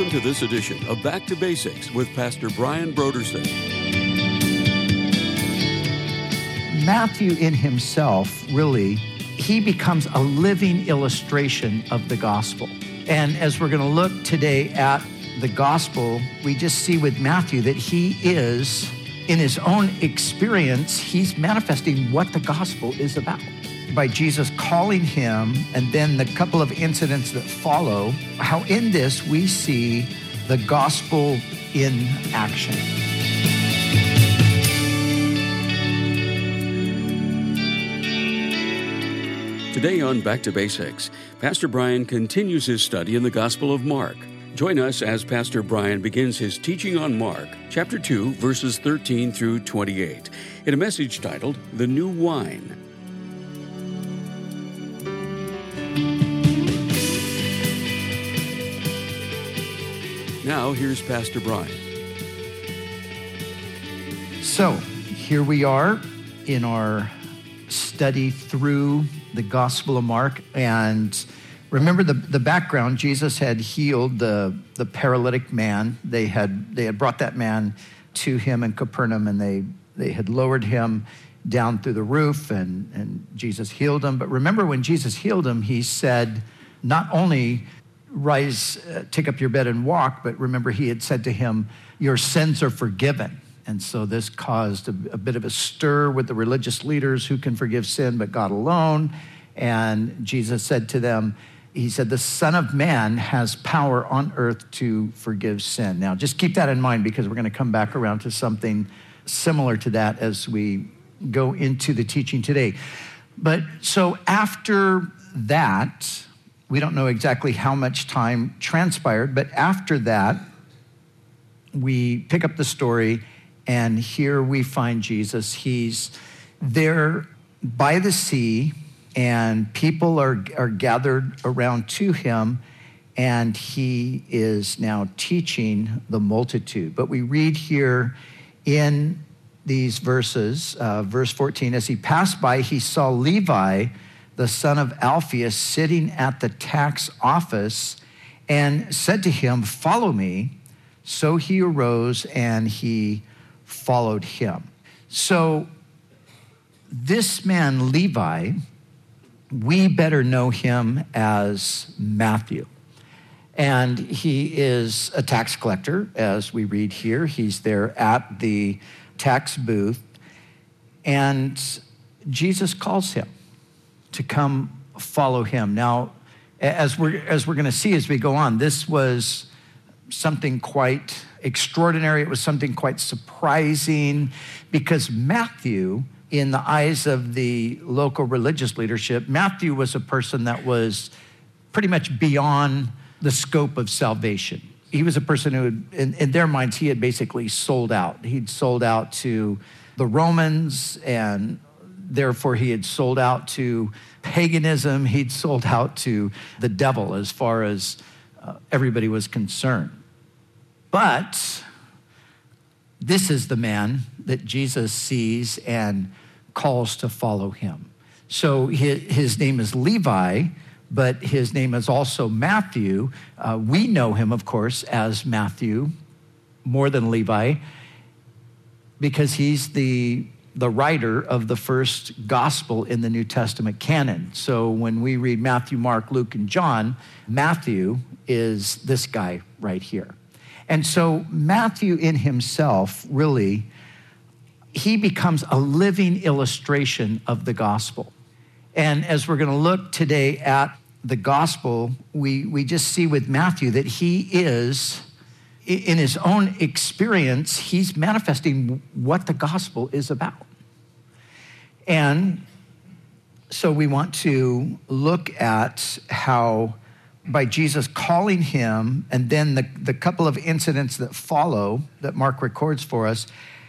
Welcome to this edition of Back to Basics with Pastor Brian Brodersen. Matthew, in himself, really, he becomes a living illustration of the gospel. And as we're going to look today at the gospel, we just see with Matthew that he is, in his own experience, he's manifesting what the gospel is about. By Jesus calling him, and then the couple of incidents that follow, how in this we see the gospel in action. Today on Back to Basics, Pastor Brian continues his study in the Gospel of Mark. Join us as Pastor Brian begins his teaching on Mark, chapter 2, verses 13 through 28, in a message titled The New Wine. Now, here's Pastor Brian. So, here we are in our study through the Gospel of Mark. And remember the, the background Jesus had healed the, the paralytic man. They had, they had brought that man to him in Capernaum and they, they had lowered him down through the roof and, and Jesus healed him. But remember, when Jesus healed him, he said, not only rise, uh, take up your bed and walk, but remember, he had said to him, Your sins are forgiven. And so this caused a, a, bit of a stir with the religious leaders who can forgive sin but God alone. And Jesus said to them, He said, The Son of Man has power on earth to forgive sin. Now, just keep that in mind because we're going to come back around to something similar to that as we go into the teaching today. But so after that, we don't know exactly how much time transpired, but after that, we pick up the story and here we find Jesus. He's there by the sea, and people are, are gathered around to him, and he is now teaching the multitude. But we read here in these verses, uh, verse 14, as he passed by, he saw Levi, the son of Alphaeus, sitting at the tax office and said to him, Follow me. So he arose and he followed him. So, this man, Levi, we better know him as Matthew. And he is a tax collector, as we read here. He's there at the tax booth. And Jesus calls him to come follow him. Now, as we're, as we're going to see as we go on, this was something quite extraordinary. It was something quite surprising because Matthew, in the eyes of the local religious leadership, Matthew was a person that was pretty much beyond the scope of salvation. He was a person who, in, in their minds, he had basically sold out. He'd sold out to the Romans, and therefore he had sold out to paganism. He'd sold out to the devil as far as uh, everybody was concerned. But this is the man that Jesus sees and calls to follow him. So his, name is Levi, but his name is also Matthew. Uh, we know him, of course, as Matthew more than Levi because he's the the writer of the first gospel in the New Testament canon. So when we read Matthew, Mark, Luke, and John, Matthew is this guy right here. And so Matthew in himself really he becomes a living illustration of the gospel. And as we're going to look today at the gospel, we, we just see with Matthew that he is, in his own experience, he's manifesting what the gospel is about. And so we want to look at how by Jesus calling him, and then the, the couple of incidents that follow that Mark records for us,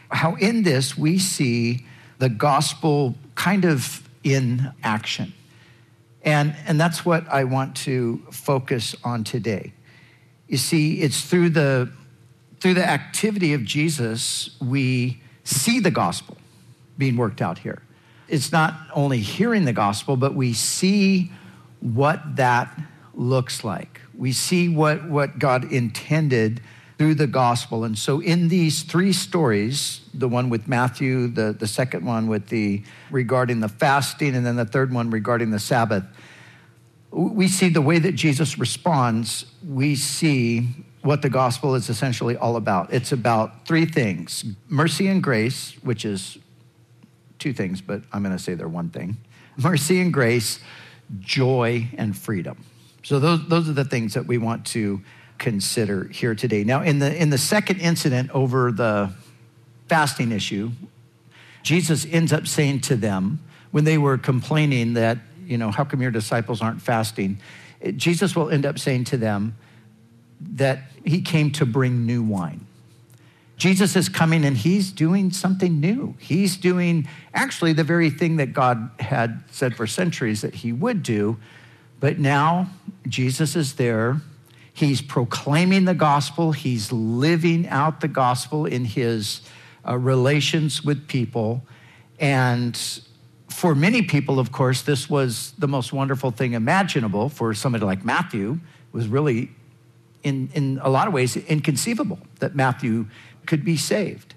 how in this we see the gospel kind of in action. And, and that's what I want to focus on today. You see, it's through the, through the activity of Jesus we see the gospel being worked out here. It's not only hearing the gospel, but we see what that looks like. We see what, what God intended through the gospel. And so in these three stories, the one with Matthew, the, the second one with the regarding the fasting, and then the third one regarding the Sabbath, we see the way that Jesus responds, we see what the gospel is essentially all about. It's about three things mercy and grace, which is two things, but I'm going to say they're one thing mercy and grace, joy and freedom. So, those, those are the things that we want to consider here today. Now, in the, in the second incident over the fasting issue, Jesus ends up saying to them, when they were complaining that, you know, how come your disciples aren't fasting? Jesus will end up saying to them that he came to bring new wine. Jesus is coming and he's doing something new. He's doing actually the very thing that God had said for centuries that he would do. But now Jesus is there. He's proclaiming the gospel, he's living out the gospel in his uh, relations with people. And for many people, of course, this was the most wonderful thing imaginable. For somebody like Matthew, It was really, in, in a lot of ways, inconceivable that Matthew could be saved.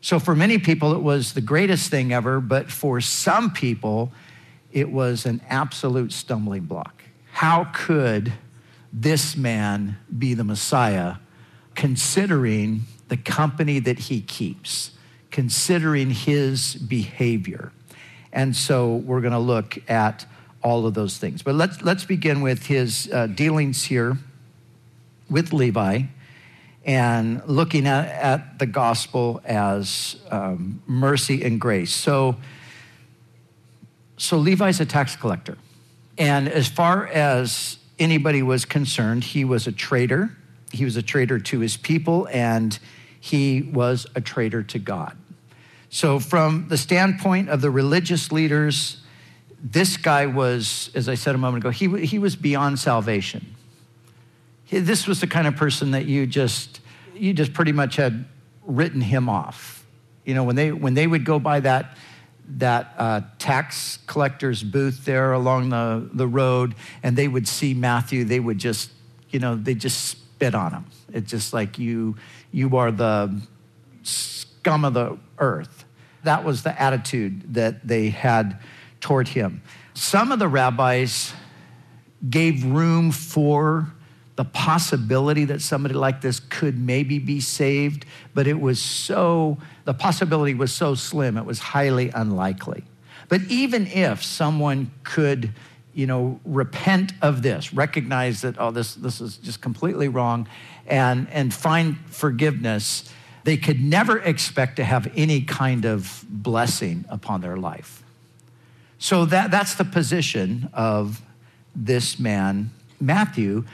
So for many people, it was the greatest thing ever, but for some people, it was an absolute stumbling block. How could this man be the Messiah, considering the company that he keeps, considering his behavior? And so we're going to look at all of those things. But let's, let's begin with his uh, dealings here with Levi and looking at, at the gospel as um, mercy and grace. So, so Levi's a tax collector. And as far as anybody was concerned, he was a traitor. He was a traitor to his people, and he was a traitor to God. So, from the standpoint of the religious leaders, this guy was, as I said a moment ago, he, he was beyond salvation. This was the kind of person that you just, you just pretty much had written him off. You know, when they, when they would go by that, that uh, tax collector's booth there along the, the road and they would see Matthew, they would just, you know, they just spit on him. It's just like you, you are the scum of the earth. That was the attitude that they had toward him. Some of the rabbis gave room for the possibility that somebody like this could maybe be saved, but it was so, the possibility was so slim, it was highly unlikely. But even if someone could, you know, repent of this, recognize that, oh, this, this is just completely wrong, and, and find forgiveness, they could never expect to have any kind of blessing upon their life. So that, that's the position of this man, Matthew.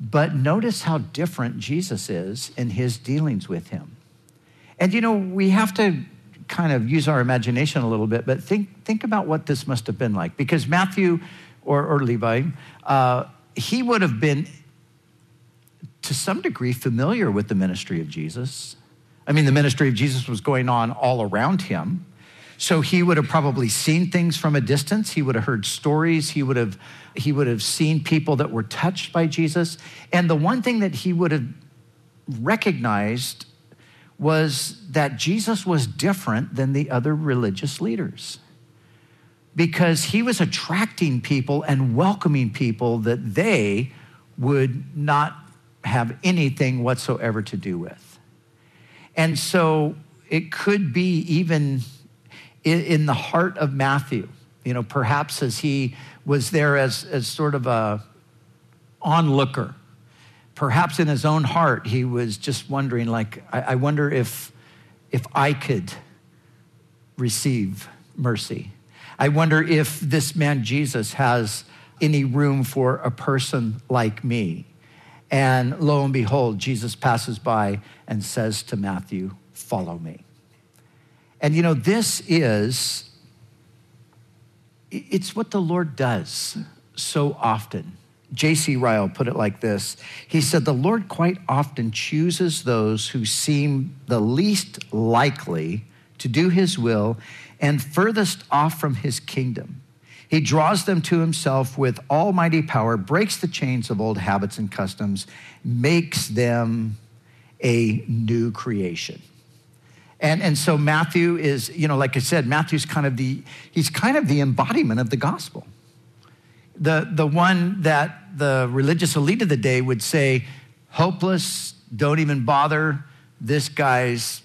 But notice how different Jesus is in his dealings with him. And you know, we have to kind of use our imagination a little bit, but think, think about what this must have been like. Because Matthew or, or Levi, uh, he would have been to some degree familiar with the ministry of Jesus. I mean, the ministry of Jesus was going on all around him. So he would have probably seen things from a distance. He would have heard stories. He would have, he would have seen people that were touched by Jesus. And the one thing that he would have recognized was that Jesus was different than the other religious leaders because he was attracting people and welcoming people that they would not have anything whatsoever to do with. And so it could be even in, the heart of Matthew. You know, perhaps as he was there as, as sort of a onlooker. Perhaps in his own heart, he was just wondering, like, I, I wonder if, if I could receive mercy. I wonder if this man Jesus has any room for a person like me. And lo and behold, Jesus passes by and says to Matthew, Follow me. And you know, this is, it's what the Lord does so often. J.C. Ryle put it like this He said, The Lord quite often chooses those who seem the least likely to do his will and furthest off from his kingdom. He draws them to himself with almighty power, breaks the chains of old habits and customs, makes them a new creation. And, and so Matthew is, you know, like I said, Matthew's kind of the, he's kind of the embodiment of the gospel. The, the one that the religious elite of the day would say, hopeless, don't even bother, this guy's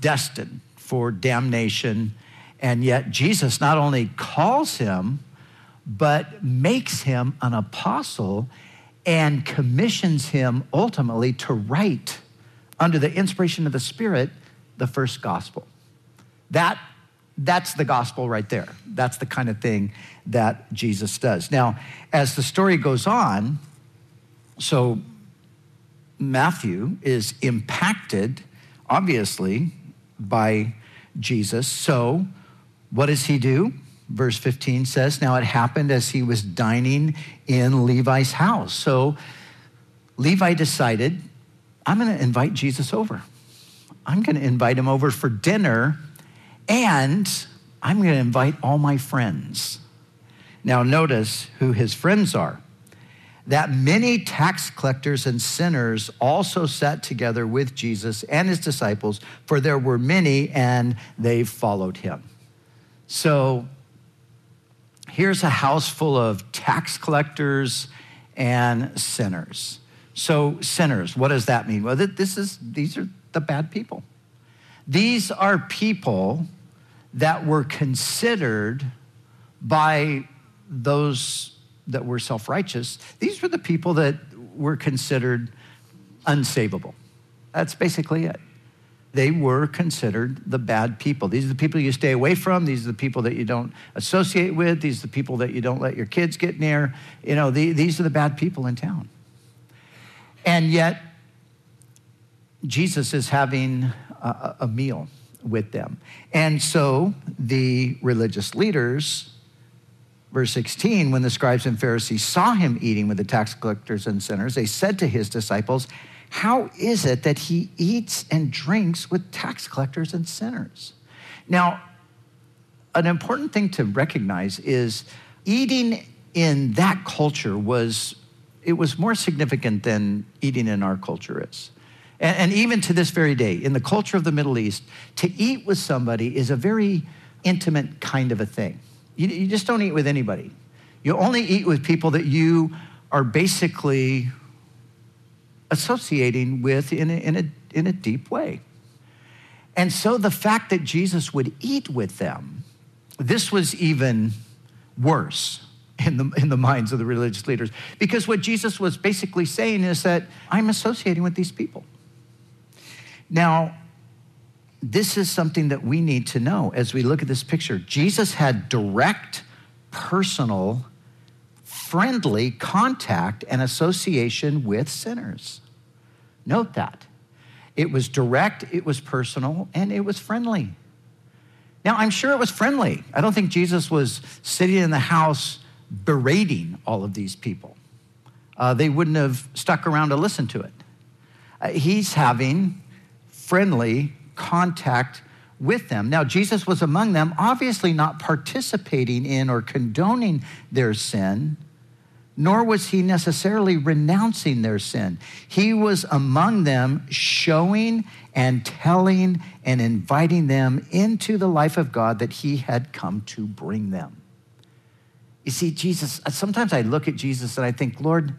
destined for damnation and yet, Jesus not only calls him, but makes him an apostle and commissions him ultimately to write, under the inspiration of the Spirit, the first gospel. That, that's the gospel right there. That's the kind of thing that Jesus does. Now, as the story goes on, so Matthew is impacted, obviously, by Jesus. So, what does he do? Verse 15 says, Now it happened as he was dining in Levi's house. So Levi decided, I'm going to invite Jesus over. I'm going to invite him over for dinner, and I'm going to invite all my friends. Now, notice who his friends are. That many tax collectors and sinners also sat together with Jesus and his disciples, for there were many, and they followed him. So here's a house full of tax collectors and sinners. So sinners, what does that mean? Well, this is these are the bad people. These are people that were considered by those that were self-righteous. These were the people that were considered unsavable. That's basically it they were considered the bad people. These are the people you stay away from. These are the people that you don't associate with. These are the people that you don't let your kids get near. You know, the, these are the bad people in town. And yet, Jesus is having a, a meal with them. And so the religious leaders, verse 16, when the scribes and Pharisees saw him eating with the tax collectors and sinners, they said to his disciples, how is it that he eats and drinks with tax collectors and sinners? Now, an important thing to recognize is eating in that culture was it was more significant than eating in our culture is. And, and even to this very day, in the culture of the Middle East, to eat with somebody is a very intimate kind of a thing. You, you just don't eat with anybody. You only eat with people that you are basically associating with in a, in a, in a deep way. And so the fact that Jesus would eat with them, this was even worse in the, in the minds of the religious leaders. Because what Jesus was basically saying is that I'm associating with these people. Now, this is something that we need to know as we look at this picture. Jesus had direct, personal friendly contact and association with sinners. Note that. It was direct, it was personal, and it was friendly. Now, I'm sure it was friendly. I don't think Jesus was sitting in the house berating all of these people. Uh, they wouldn't have stuck around to listen to it. Uh, he's having friendly contact with them. Now, Jesus was among them, obviously not participating in or condoning their sin, nor was he necessarily renouncing their sin. He was among them, showing and telling and inviting them into the life of God that he had come to bring them. You see, Jesus, sometimes I look at Jesus and I think, Lord,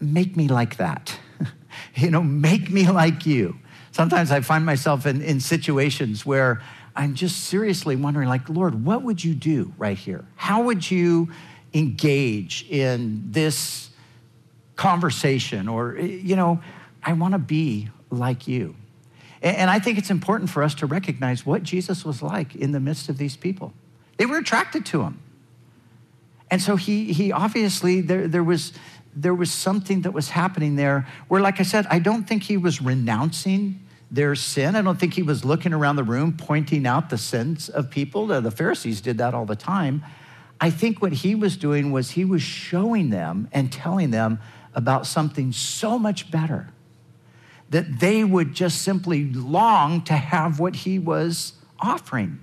make me like that. you know, make me like you. Sometimes I find myself in, in situations where I'm just seriously wondering, like, Lord, what would you do right here? How would you engage in this conversation or, you know, I want to be like you. And I think it's important for us to recognize what Jesus was like in the midst of these people. They were attracted to him. And so he, he obviously, there, there, was, there was something that was happening there where, like I said, I don't think he was renouncing their sin. I don't think he was looking around the room pointing out the sins of people. The Pharisees did that all the time. I think what he was doing was he was showing them and telling them about something so much better that they would just simply long to have what he was offering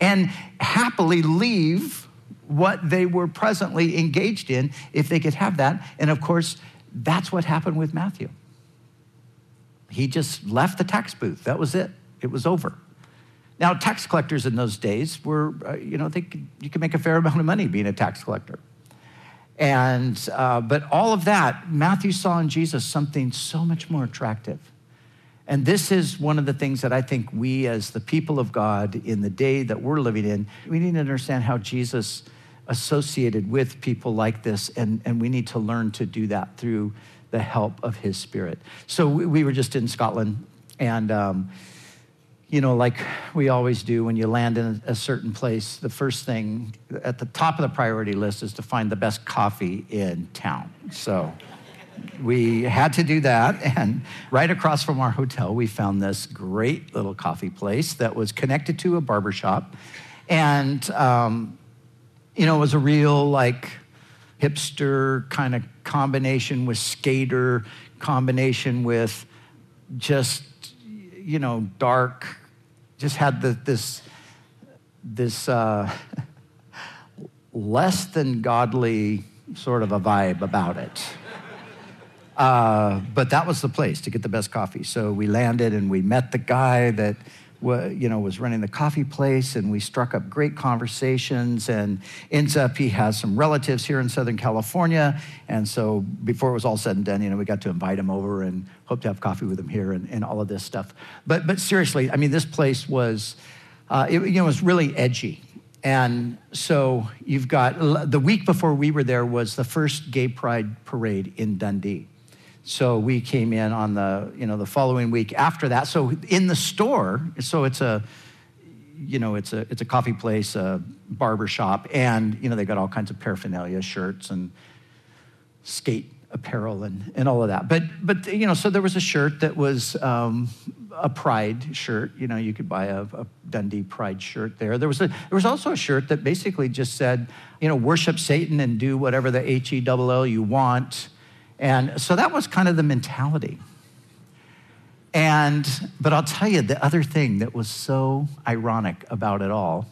and happily leave what they were presently engaged in if they could have that. And of course, that's what happened with Matthew. He just left the tax booth. That was it. It was over. Now, tax collectors in those days were, uh, you know, they could, you could make a fair amount of money being a tax collector. And, uh, but all of that, Matthew saw in Jesus something so much more attractive. And this is one of the things that I think we, as the people of God in the day that we're living in, we need to understand how Jesus associated with people like this, and, and we need to learn to do that through the help of His Spirit. So we, we were just in Scotland, and um, you know, like we always do when you land in a certain place, the first thing at the top of the priority list is to find the best coffee in town. So we had to do that. And right across from our hotel, we found this great little coffee place that was connected to a barber shop. And, um, you know, it was a real like hipster kind of combination with skater, combination with just, you know, dark just had the, this, this uh, less than godly sort of a vibe about it. Uh, but that was the place to get the best coffee. So we landed and we met the guy that you know, was running the coffee place, and we struck up great conversations. And ends up he has some relatives here in Southern California, and so before it was all said and done, you know, we got to invite him over and hope to have coffee with him here and, and all of this stuff. But but seriously, I mean, this place was, uh, it, you know, it was really edgy. And so you've got the week before we were there was the first gay pride parade in Dundee. So we came in on the, you know, the following week after that. So in the store, so it's a, you know, it's a, it's a coffee place, a barber shop, and, you know, they got all kinds of paraphernalia, shirts and skate apparel and, and all of that. But, but, you know, so there was a shirt that was um, a pride shirt. You know, you could buy a, a, Dundee pride shirt there. There was, a, there was also a shirt that basically just said, you know, worship Satan and do whatever the H-E-L-L you want and so that was kind of the mentality. And, but I'll tell you the other thing that was so ironic about it all,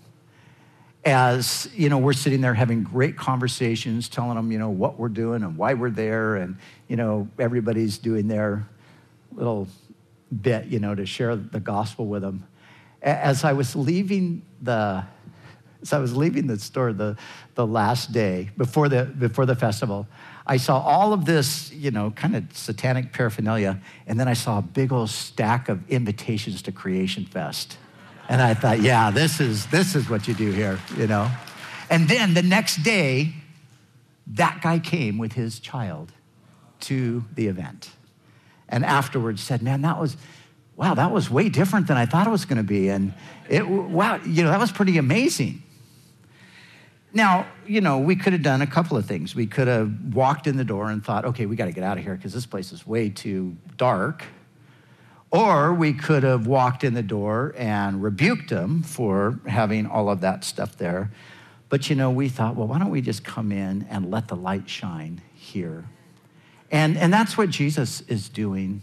as, you know, we're sitting there having great conversations, telling them, you know, what we're doing and why we're there. And, you know, everybody's doing their little bit, you know, to share the gospel with them. As I was leaving the, as I was leaving the store the, the last day before the, before the festival, I saw all of this, you know, kind of satanic paraphernalia, and then I saw a big old stack of invitations to Creation Fest. And I thought, yeah, this is, this is what you do here, you know? And then the next day, that guy came with his child to the event. And afterwards said, man, that was, wow, that was way different than I thought it was going to be. And it, wow, you know, that was pretty amazing. Now, you know, we could have done a couple of things. We could have walked in the door and thought, okay, we got to get out of here because this place is way too dark. Or we could have walked in the door and rebuked them for having all of that stuff there. But, you know, we thought, well, why don't we just come in and let the light shine here? And, and that's what Jesus is doing.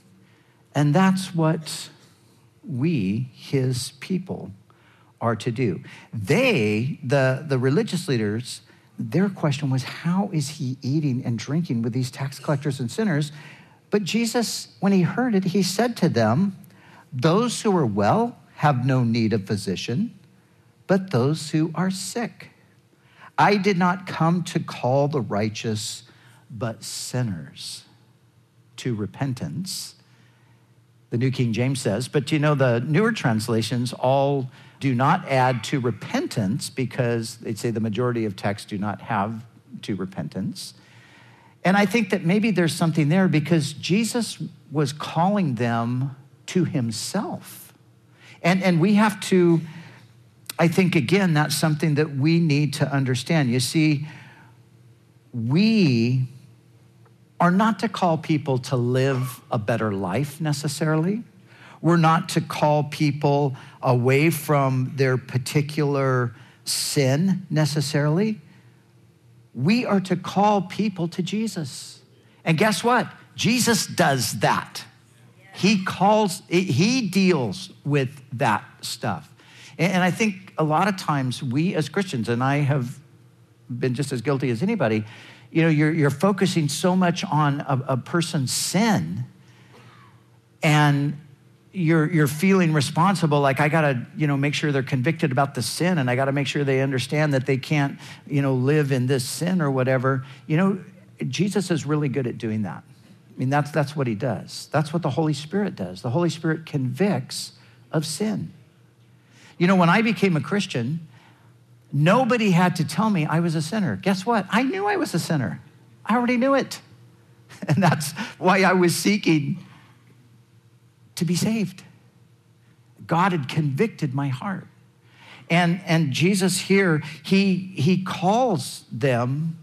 And that's what we, his people, are to do. They, the, the religious leaders, their question was, How is he eating and drinking with these tax collectors and sinners? But Jesus, when he heard it, he said to them, Those who are well have no need of physician, but those who are sick. I did not come to call the righteous, but sinners to repentance. The New King James says, but you know, the newer translations all do not add to repentance because they'd say the majority of texts do not have to repentance. And I think that maybe there's something there because Jesus was calling them to himself. And, and we have to, I think, again, that's something that we need to understand. You see, we are not to call people to live a better life necessarily. We're not to call people away from their particular sin necessarily. We are to call people to Jesus. And guess what? Jesus does that. He calls, he deals with that stuff. And I think a lot of times we as Christians, and I have been just as guilty as anybody. You know, you're, you're focusing so much on a, a person's sin and you're, you're feeling responsible like i gotta you know make sure they're convicted about the sin and i gotta make sure they understand that they can't you know live in this sin or whatever. You know jesus is really good at doing that. I mean that's that's what he does. That's what the holy spirit does. The holy spirit convicts of sin. You know when i became a christian nobody had to tell me i was a sinner. Guess what? I knew i was a sinner. I already knew it. And that's why i was seeking to be saved. God had convicted my heart. And, and Jesus here, he, he calls them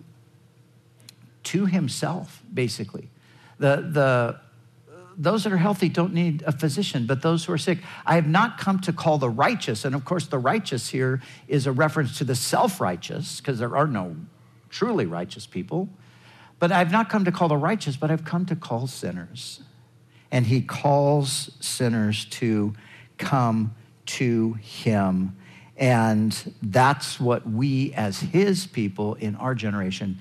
to himself, basically. The, the, those that are healthy don't need a physician, but those who are sick. I have not come to call the righteous. And of course, the righteous here is a reference to the self righteous, because there are no truly righteous people. But I've not come to call the righteous, but I've come to call sinners and he calls sinners to come to him. And that's what we, as his people in our generation,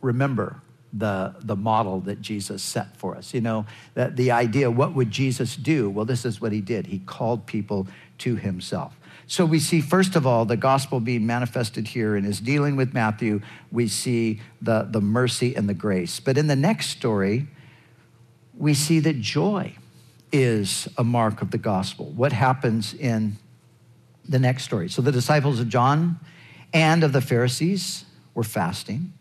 remember the, the model that Jesus set for us. You know, that the idea, what would Jesus do? Well, this is what he did. He called people to himself. So we see, first of all, the gospel being manifested here in his dealing with Matthew. We see the, the mercy and the grace. But in the next story, we see that joy is a mark of the gospel. What happens in the next story? So the disciples of John and of the Pharisees were fasting.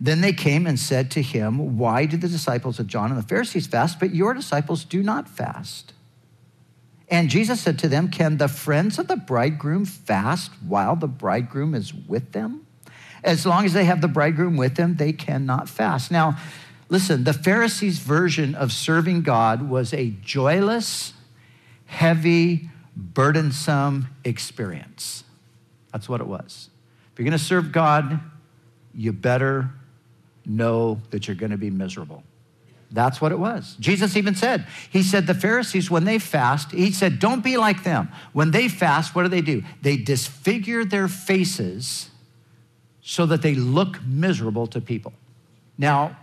Then they came and said to him, Why do the disciples of John and the Pharisees fast, but your disciples do not fast? And Jesus said to them, Can the friends of the bridegroom fast while the bridegroom is with them? As long as they have the bridegroom with them, they cannot fast. Now, Listen, the Pharisees' version of serving God was a joyless, heavy, burdensome experience. That's what it was. If you're going to serve God, you better know that you're going to be miserable. That's what it was. Jesus even said, He said, the Pharisees, when they fast, He said, don't be like them. When they fast, what do they do? They disfigure their faces so that they look miserable to people. Now,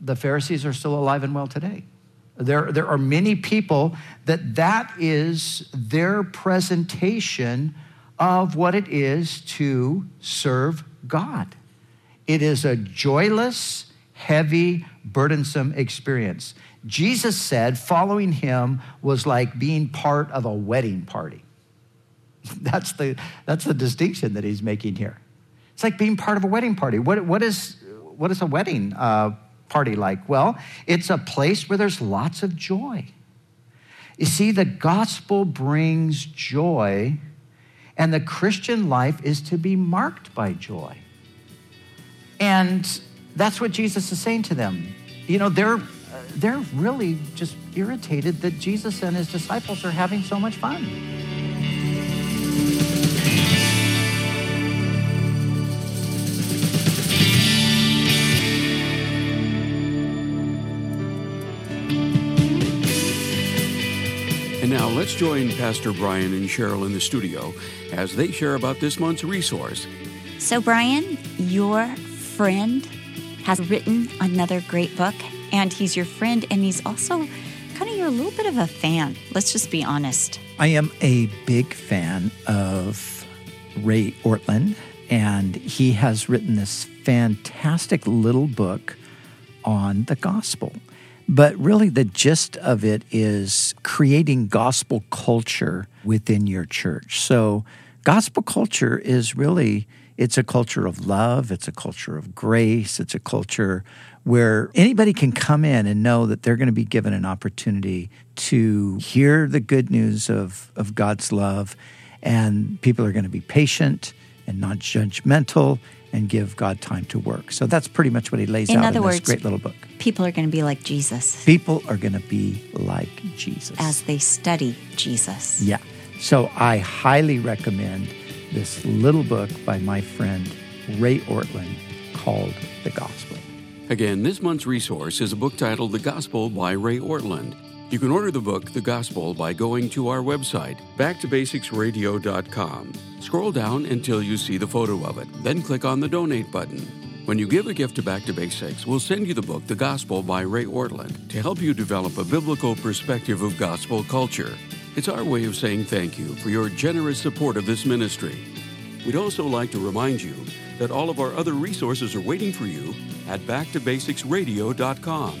the Pharisees are still alive and well today. There, there are many people that that is their presentation of what it is to serve God. It is a joyless, heavy, burdensome experience. Jesus said following him was like being part of a wedding party. That's the, that's the distinction that he's making here. It's like being part of a wedding party. What, what, is, what is a wedding uh, party like? Well, it's a place where there's lots of joy. You see, the gospel brings joy, and the Christian life is to be marked by joy. And that's what Jesus is saying to them. You know, they're, they're really just irritated that Jesus and his disciples are having so much fun. Let's join Pastor Brian and Cheryl in the studio as they share about this month's resource. So, Brian, your friend has written another great book, and he's your friend, and he's also kind of you're a little bit of a fan. Let's just be honest. I am a big fan of Ray Ortlund, and he has written this fantastic little book on the gospel. But really, the gist of it is creating gospel culture within your church. So, gospel culture is really it's a culture of love, it's a culture of grace, it's a culture where anybody can come in and know that they're going to be given an opportunity to hear the good news of, of God's love, and people are going to be patient and not judgmental and give God time to work. So that's pretty much what he lays in out other in words, this great little book. People are going to be like Jesus. People are going to be like Jesus as they study Jesus. Yeah. So I highly recommend this little book by my friend Ray Ortlund called The Gospel. Again, this month's resource is a book titled The Gospel by Ray Ortlund. You can order the book, The Gospel, by going to our website, backtobasicsradio.com. Scroll down until you see the photo of it, then click on the donate button. When you give a gift to Back to Basics, we'll send you the book, The Gospel by Ray Ortlund, to help you develop a biblical perspective of gospel culture. It's our way of saying thank you for your generous support of this ministry. We'd also like to remind you that all of our other resources are waiting for you at backtobasicsradio.com